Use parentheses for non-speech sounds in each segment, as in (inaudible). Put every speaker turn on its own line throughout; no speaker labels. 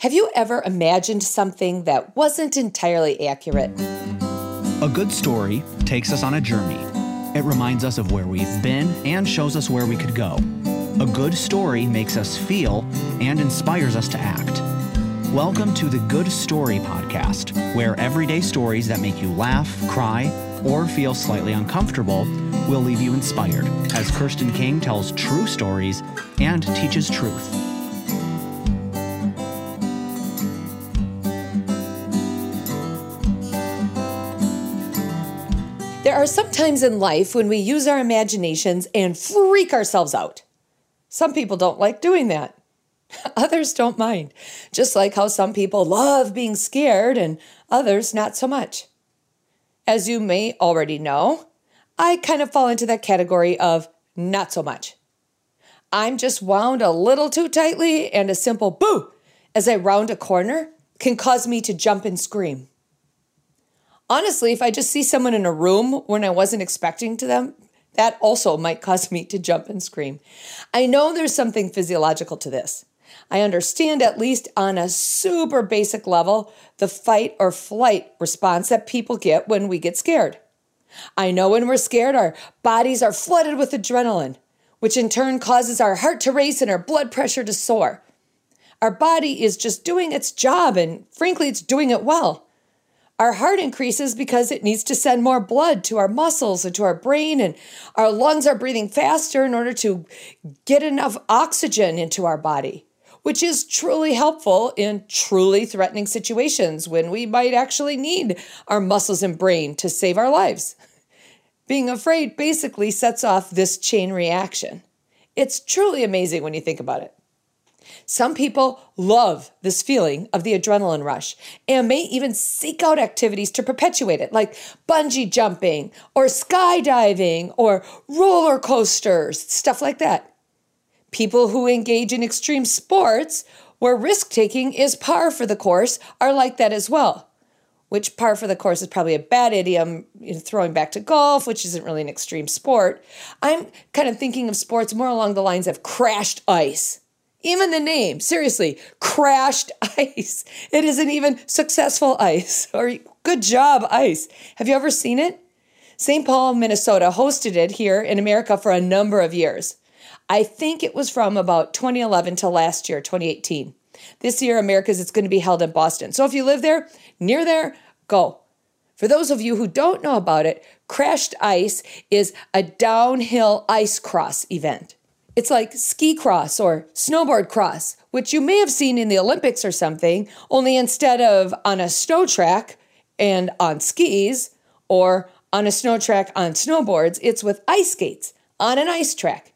Have you ever imagined something that wasn't entirely accurate?
A good story takes us on a journey. It reminds us of where we've been and shows us where we could go. A good story makes us feel and inspires us to act. Welcome to the Good Story Podcast, where everyday stories that make you laugh, cry, or feel slightly uncomfortable will leave you inspired as Kirsten King tells true stories and teaches truth.
There are some times in life when we use our imaginations and freak ourselves out. Some people don't like doing that. (laughs) Others don't mind, just like how some people love being scared and others not so much. As you may already know, I kind of fall into that category of not so much. I'm just wound a little too tightly, and a simple boo as I round a corner can cause me to jump and scream. Honestly, if I just see someone in a room when I wasn't expecting to them, that also might cause me to jump and scream. I know there's something physiological to this. I understand, at least on a super basic level, the fight or flight response that people get when we get scared. I know when we're scared, our bodies are flooded with adrenaline, which in turn causes our heart to race and our blood pressure to soar. Our body is just doing its job, and frankly, it's doing it well. Our heart increases because it needs to send more blood to our muscles and to our brain, and our lungs are breathing faster in order to get enough oxygen into our body, which is truly helpful in truly threatening situations when we might actually need our muscles and brain to save our lives. Being afraid basically sets off this chain reaction. It's truly amazing when you think about it. Some people love this feeling of the adrenaline rush and may even seek out activities to perpetuate it, like bungee jumping or skydiving or roller coasters, stuff like that. People who engage in extreme sports where risk taking is par for the course are like that as well. Which par for the course is probably a bad idiom, you know, throwing back to golf, which isn't really an extreme sport. I'm kind of thinking of sports more along the lines of crashed ice even the name, seriously, crashed (laughs) ice. It isn't even successful ice (laughs) or good job ice. Have you ever seen it? St. Paul, Minnesota hosted it here in America for a number of years. I think it was from about 2011 to last year, 2018. This year, America's it's going to be held in Boston. So if you live there, near there, go. For those of you who don't know about it, Crashed Ice is a downhill ice cross event. It's like ski cross or snowboard cross, which you may have seen in the Olympics or something, only instead of on a snow track and on skis or on a snow track on snowboards, it's with ice skates on an ice track.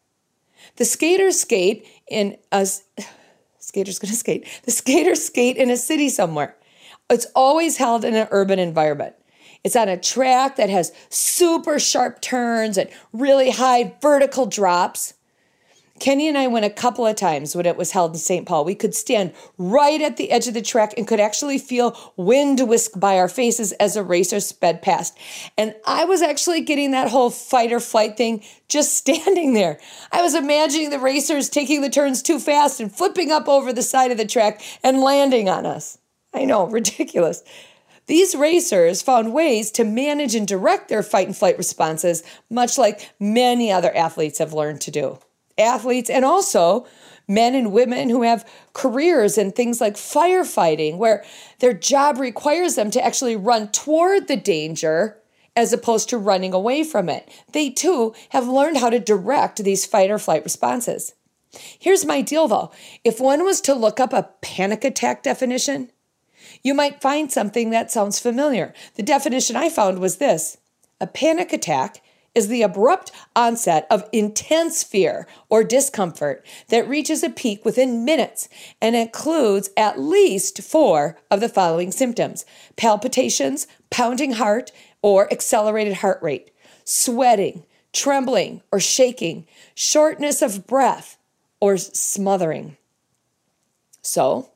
The skaters skate in a (sighs) skater's gonna skate. The skaters skate in a city somewhere. It's always held in an urban environment. It's on a track that has super sharp turns and really high vertical drops. Kenny and I went a couple of times when it was held in St. Paul. We could stand right at the edge of the track and could actually feel wind whisk by our faces as a racer sped past. And I was actually getting that whole fight or flight thing just (laughs) standing there. I was imagining the racers taking the turns too fast and flipping up over the side of the track and landing on us. I know, (laughs) ridiculous. These racers found ways to manage and direct their fight and flight responses, much like many other athletes have learned to do athletes and also men and women who have careers in things like firefighting, where their job requires them to actually run toward the danger as opposed to running away from it. They too have learned how to direct these fight or flight responses. Here's my deal though if one was to look up a panic attack definition, you might find something that sounds familiar. The definition I found was this a panic attack is the abrupt onset of intense fear or discomfort that reaches a peak within minutes and includes at least four of the following symptoms palpitations, pounding heart, or accelerated heart rate, sweating, trembling or shaking, shortness of breath, or smothering. So,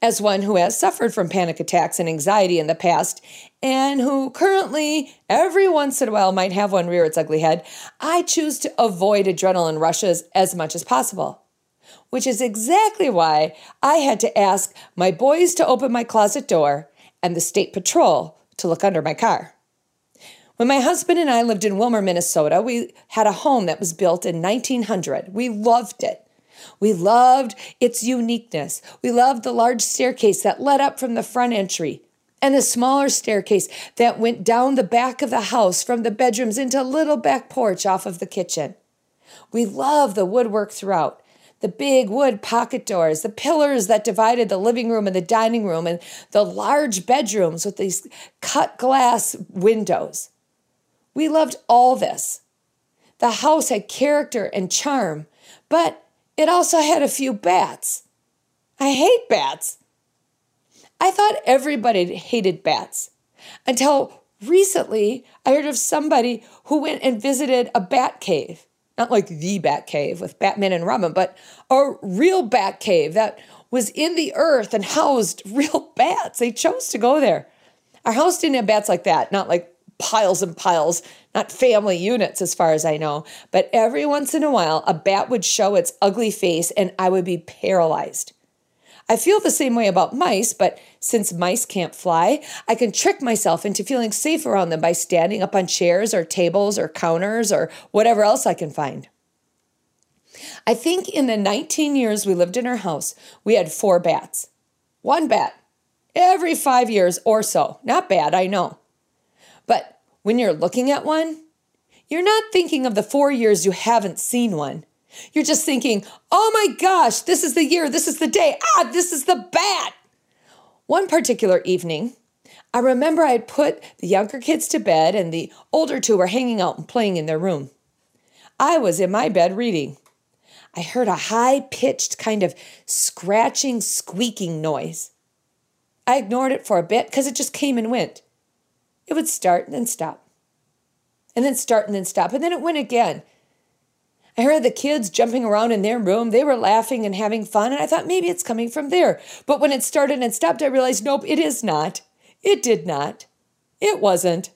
as one who has suffered from panic attacks and anxiety in the past, and who currently, every once in a while, might have one rear its ugly head, I choose to avoid adrenaline rushes as much as possible. which is exactly why I had to ask my boys to open my closet door and the state patrol to look under my car. When my husband and I lived in Willmar, Minnesota, we had a home that was built in 1900. We loved it. We loved its uniqueness. We loved the large staircase that led up from the front entry and the smaller staircase that went down the back of the house from the bedrooms into a little back porch off of the kitchen. We loved the woodwork throughout the big wood pocket doors, the pillars that divided the living room and the dining room, and the large bedrooms with these cut glass windows. We loved all this. The house had character and charm, but it also had a few bats. I hate bats. I thought everybody hated bats until recently I heard of somebody who went and visited a bat cave. Not like the bat cave with Batman and Robin, but a real bat cave that was in the earth and housed (laughs) real bats. They chose to go there. Our house didn't have bats like that, not like piles and piles, not family units as far as I know. But every once in a while, a bat would show its ugly face and I would be paralyzed. I feel the same way about mice, but since mice can't fly, I can trick myself into feeling safe around them by standing up on chairs or tables or counters or whatever else I can find. I think in the 19 years we lived in our house, we had four bats. One bat every five years or so. Not bad, I know. But when you're looking at one, you're not thinking of the four years you haven't seen one. You're just thinking, oh my gosh, this is the year, this is the day, ah, this is the bat. One particular evening, I remember I had put the younger kids to bed and the older two were hanging out and playing in their room. I was in my bed reading. I heard a high pitched kind of scratching, squeaking noise. I ignored it for a bit because it just came and went. It would start and then stop, and then start and then stop, and then it went again. I heard the kids jumping around in their room. They were laughing and having fun, and I thought maybe it's coming from there. But when it started and stopped, I realized nope, it is not. It did not. It wasn't.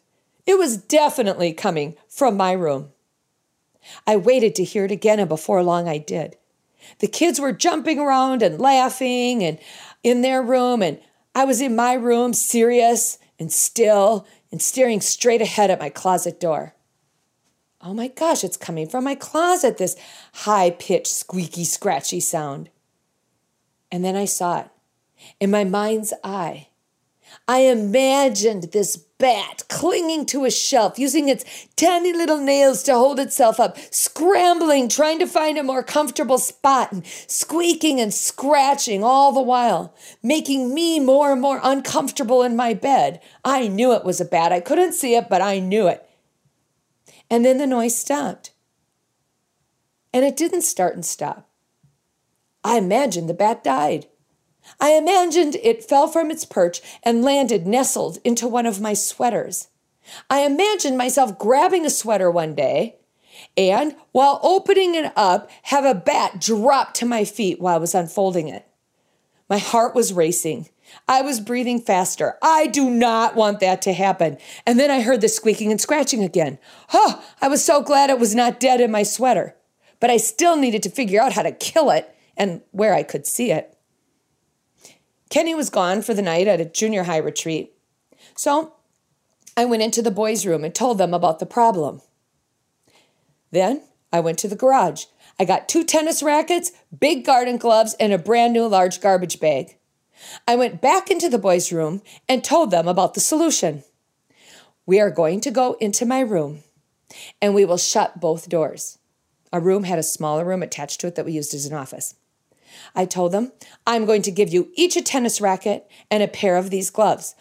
It was definitely coming from my room. I waited to hear it again, and before long I did. The kids were jumping around and laughing and in their room, and I was in my room, serious and still and staring straight ahead at my closet door. Oh my gosh, it's coming from my closet, this high pitched, squeaky, scratchy sound. And then I saw it in my mind's eye. I imagined this bat clinging to a shelf, using its tiny little nails to hold itself up, scrambling, trying to find a more comfortable spot, and squeaking and scratching all the while, making me more and more uncomfortable in my bed. I knew it was a bat. I couldn't see it, but I knew it. And then the noise stopped. And it didn't start and stop. I imagined the bat died. I imagined it fell from its perch and landed nestled into one of my sweaters. I imagined myself grabbing a sweater one day and, while opening it up, have a bat drop to my feet while I was unfolding it. My heart was racing. I was breathing faster. I do not want that to happen. And then I heard the squeaking and scratching again. Oh, I was so glad it was not dead in my sweater. But I still needed to figure out how to kill it and where I could see it. Kenny was gone for the night at a junior high retreat. So I went into the boys' room and told them about the problem. Then I went to the garage. I got two tennis rackets, big garden gloves, and a brand new large garbage bag. I went back into the boys' room and told them about the solution. We are going to go into my room and we will shut both doors. Our room had a smaller room attached to it that we used as an office. I told them, I'm going to give you each a tennis racket and a pair of these gloves.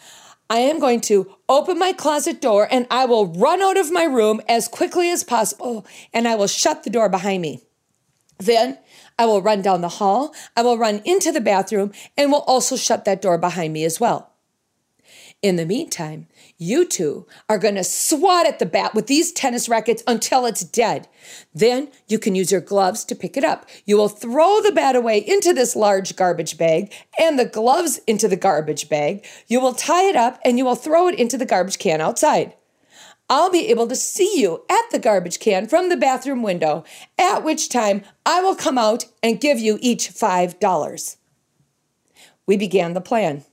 I am going to open my closet door and I will run out of my room as quickly as possible and I will shut the door behind me. Then I will run down the hall, I will run into the bathroom, and will also shut that door behind me as well. In the meantime, you two are going to swat at the bat with these tennis rackets until it's dead. Then you can use your gloves to pick it up. You will throw the bat away into this large garbage bag and the gloves into the garbage bag. You will tie it up and you will throw it into the garbage can outside. I'll be able to see you at the garbage can from the bathroom window, at which time I will come out and give you each $5. We began the plan.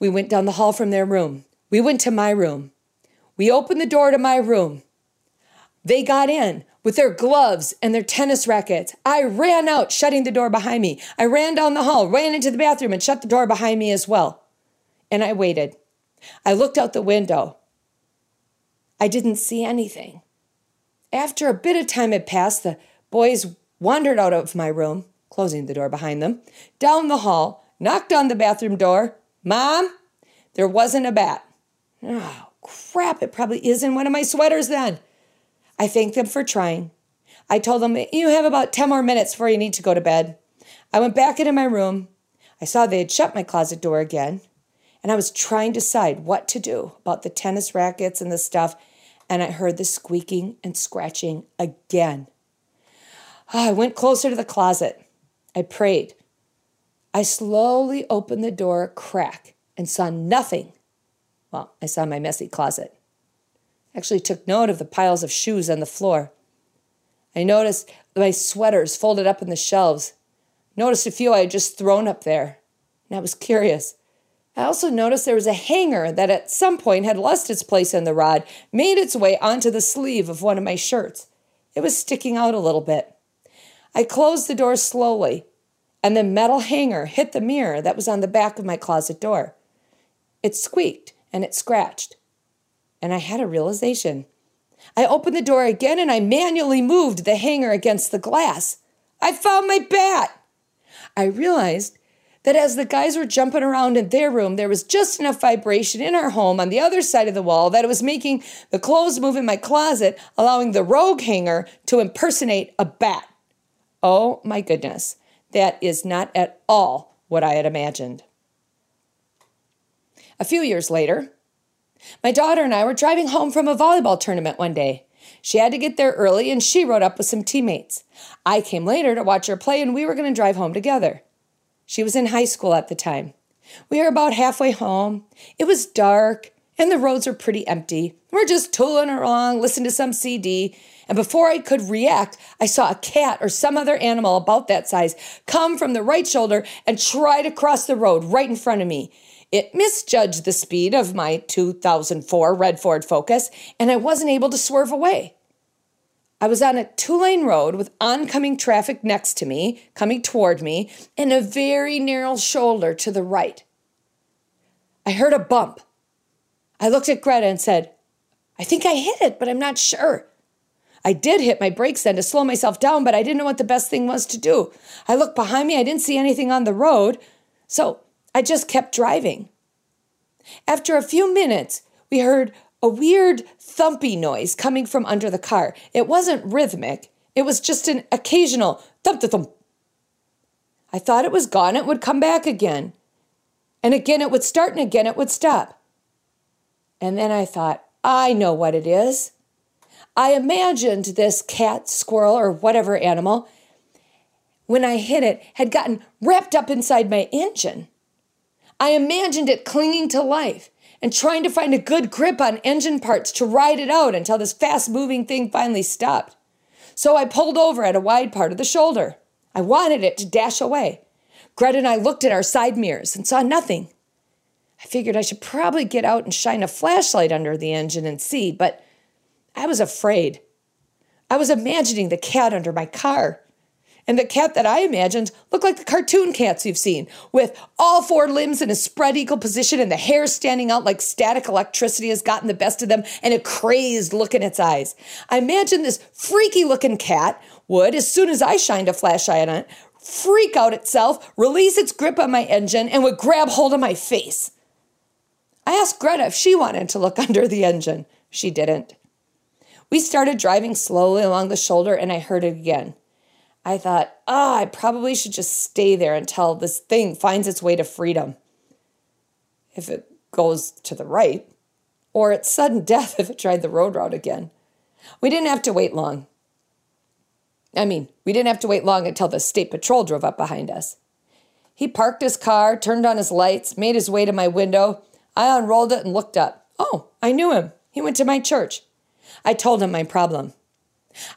We went down the hall from their room. We went to my room. We opened the door to my room. They got in with their gloves and their tennis rackets. I ran out, shutting the door behind me. I ran down the hall, ran into the bathroom, and shut the door behind me as well. And I waited. I looked out the window. I didn't see anything. After a bit of time had passed, the boys wandered out of my room, closing the door behind them, down the hall, knocked on the bathroom door. Mom, there wasn't a bat. Oh, crap, it probably is in one of my sweaters then. I thanked them for trying. I told them, You have about 10 more minutes before you need to go to bed. I went back into my room. I saw they had shut my closet door again and I was trying to decide what to do about the tennis rackets and the stuff, and I heard the squeaking and scratching again. Oh, I went closer to the closet. I prayed. I slowly opened the door crack and saw nothing. Well, I saw my messy closet. Actually took note of the piles of shoes on the floor. I noticed my sweaters folded up in the shelves. Noticed a few I had just thrown up there. And I was curious. I also noticed there was a hanger that at some point had lost its place in the rod, made its way onto the sleeve of one of my shirts. It was sticking out a little bit. I closed the door slowly, and the metal hanger hit the mirror that was on the back of my closet door. It squeaked and it scratched, and I had a realization. I opened the door again and I manually moved the hanger against the glass. I found my bat. I realized that as the guys were jumping around in their room, there was just enough vibration in our home on the other side of the wall that it was making the clothes move in my closet, allowing the rogue hanger to impersonate a bat. Oh my goodness, that is not at all what I had imagined. A few years later, my daughter and I were driving home from a volleyball tournament one day. She had to get there early and she rode up with some teammates. I came later to watch her play and we were going to drive home together. She was in high school at the time. We were about halfway home. It was dark and the roads were pretty empty. We're just tooling along, listening to some CD. And before I could react, I saw a cat or some other animal about that size come from the right shoulder and try to cross the road right in front of me. It misjudged the speed of my 2004 red Ford Focus, and I wasn't able to swerve away. I was on a two lane road with oncoming traffic next to me, coming toward me, and a very narrow shoulder to the right. I heard a bump. I looked at Greta and said, I think I hit it, but I'm not sure. I did hit my brakes then to slow myself down, but I didn't know what the best thing was to do. I looked behind me, I didn't see anything on the road, so I just kept driving. After a few minutes, we heard a weird thumpy noise coming from under the car. It wasn't rhythmic, it was just an occasional thump thump. I thought it was gone, it would come back again. And again it would start, and again it would stop. And then I thought, I know what it is. I imagined this cat, squirrel, or whatever animal, when I hit it, had gotten wrapped up inside my engine. I imagined it clinging to life and trying to find a good grip on engine parts to ride it out until this fast moving thing finally stopped. So I pulled over at a wide part of the shoulder. I wanted it to dash away. Greta and I looked at our side mirrors and saw nothing. I figured I should probably get out and shine a flashlight under the engine and see, but I was afraid. I was imagining the cat under my car. And the cat that I imagined looked like the cartoon cats you've seen, with all four limbs in a spread eagle position and the hair standing out like static electricity has gotten the best of them and a crazed look in its eyes. I imagined this freaky looking cat would, as soon as I shined a flashlight on it, freak out itself, release its grip on my engine, and would grab hold of my face. I asked Greta if she wanted to look (laughs) under the engine. She didn't. We started driving slowly along the shoulder, and I heard it again. I thought, oh, I probably should just stay there until this thing finds its way to freedom. If it goes to the right, or its sudden (laughs) death if it tried the road route again. We didn't have to wait long. I mean, we didn't have to wait long until the state patrol drove up behind us. He parked his car, turned on his lights, made his way to my window. I unrolled it and looked up. Oh, I knew him. He went to my church. I told him my problem.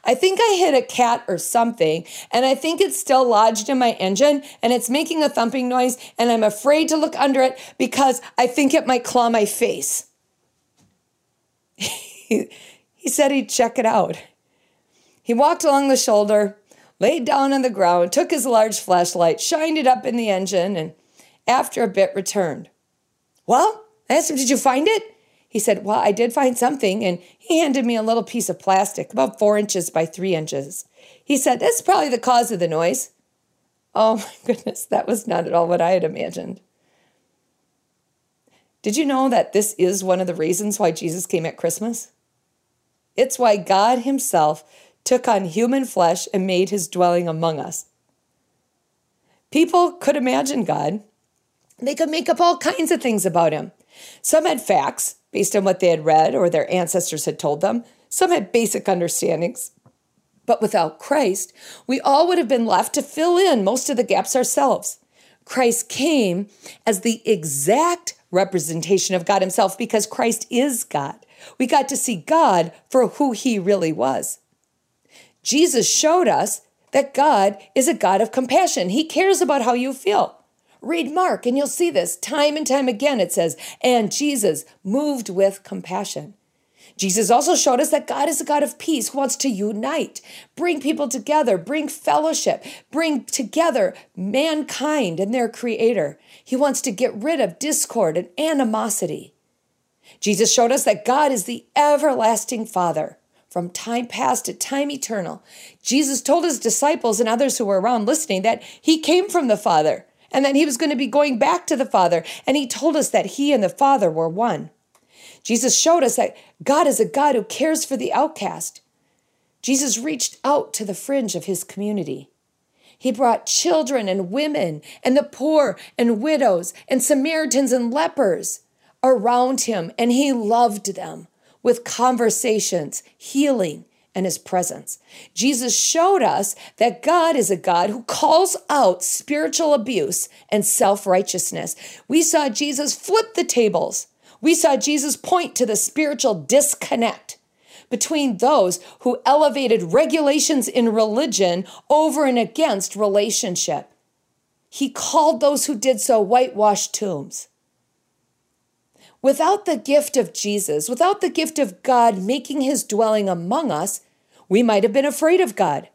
I think I hit a cat or something, and I think it's still lodged in my engine and it's making a thumping noise, and I'm afraid to look under it because I think it might claw my face. (laughs) he, said he'd check it out. He walked along the shoulder, laid down on the ground, took his large flashlight, shined it up in the engine, and after a bit returned. Well, I asked him, Did you find it? He said, Well, I did find something. And he handed me a little piece of plastic, about four inches by three inches. He said, That's probably the cause of the noise. Oh (laughs) my goodness, that was not at all what I had imagined. Did you know that this is one of the reasons why Jesus came at Christmas? It's why God Himself took on human flesh and made His dwelling among us. People could imagine God. They could make up all kinds of things about Him. Some had facts, based on what they had read or their ancestors had told them. Some had basic understandings. But without Christ, we all would have been left to fill in most of the gaps ourselves. Christ came as the exact representation of God Himself because Christ is God. We got to see God for who He really was. Jesus showed us that God is a God of compassion. He cares about how you feel. Read Mark and you'll see this time and time again. It says, and Jesus moved with compassion. Jesus also showed us that God is a God of peace who wants to unite, bring people together, bring fellowship, bring together mankind and their creator. He wants to get rid of discord and animosity. Jesus showed us that God is the everlasting Father from time past to time eternal. Jesus told his disciples and others who were around listening that he came from the Father and that he was going to be going back to the Father. And he told us that he and the Father were one. Jesus showed us that God is a God who cares for the outcast. Jesus reached out to the fringe of his community. He brought children and women and the poor and widows and Samaritans and lepers around him, and he loved them with conversations, healing, and his presence. Jesus showed us that God is a God who calls out spiritual abuse and self righteousness. We saw Jesus flip the tables. We saw Jesus point to the spiritual disconnect between those who elevated regulations in religion over and against relationship. He called those who did so whitewashed tombs. Without the gift of Jesus, without the gift of God making his dwelling among us, we might have been afraid of God.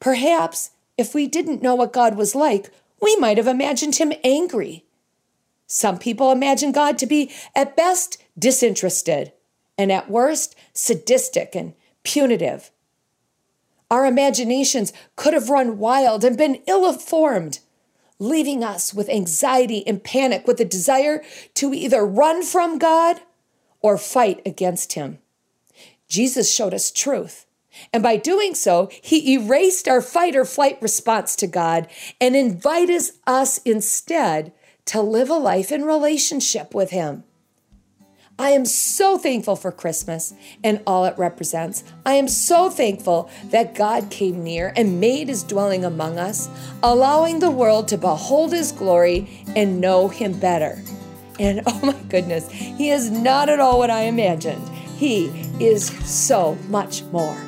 Perhaps, if we didn't know what God was like, we might have imagined him angry. Some people imagine God to be, at best, disinterested, and at worst, sadistic and punitive. Our imaginations could have run wild and been ill informed leaving us with anxiety and panic with a desire to either run from God or fight against Him. Jesus showed us truth. And by doing so, he erased our fight or flight response to God and invited us instead to live a life in relationship with Him. I am so thankful for Christmas and all it represents. I am so thankful that God came near and made his dwelling among us, allowing the world to behold his glory and know him better. And (laughs) oh my goodness, he is not at all what I imagined. He is so much more.